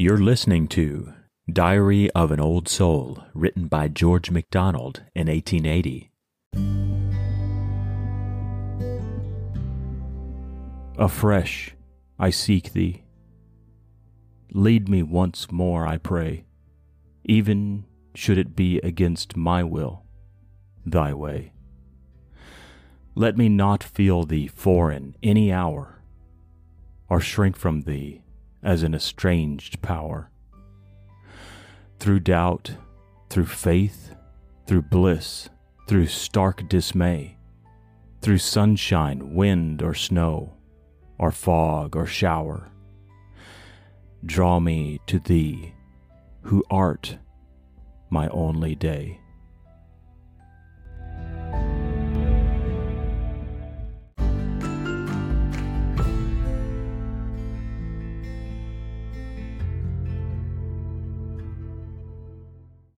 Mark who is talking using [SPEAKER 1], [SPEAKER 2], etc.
[SPEAKER 1] You're listening to Diary of an Old Soul, written by George MacDonald in 1880. Afresh, I seek thee. Lead me once more, I pray, even should it be against my will, thy way. Let me not feel thee foreign any hour, or shrink from thee as an estranged power. Through doubt, through faith, through bliss, through stark dismay, through sunshine, wind, or snow, or fog, or shower, draw me to thee, who art my only day.